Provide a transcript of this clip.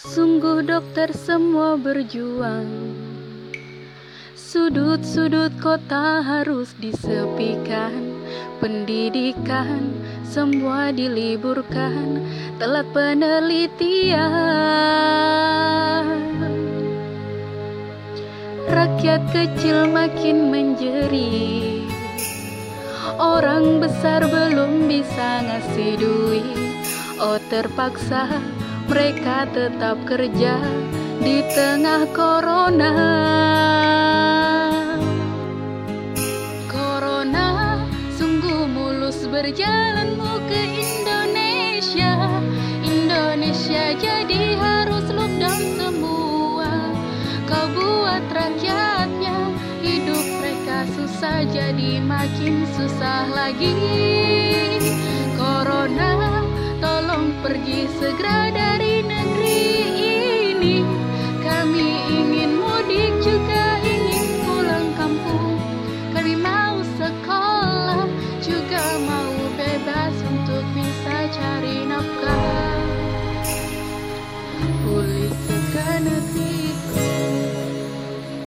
Sungguh dokter semua berjuang. Sudut-sudut kota harus disepikan. Pendidikan semua diliburkan. Telat penelitian. Rakyat kecil makin menjerit Orang besar belum bisa ngasih duit. Oh terpaksa mereka tetap kerja di tengah corona. Corona sungguh mulus berjalanmu ke Indonesia. Indonesia jadi harus lockdown semua. Kau buat rakyatnya hidup mereka susah jadi makin susah lagi. Corona tolong pergi segera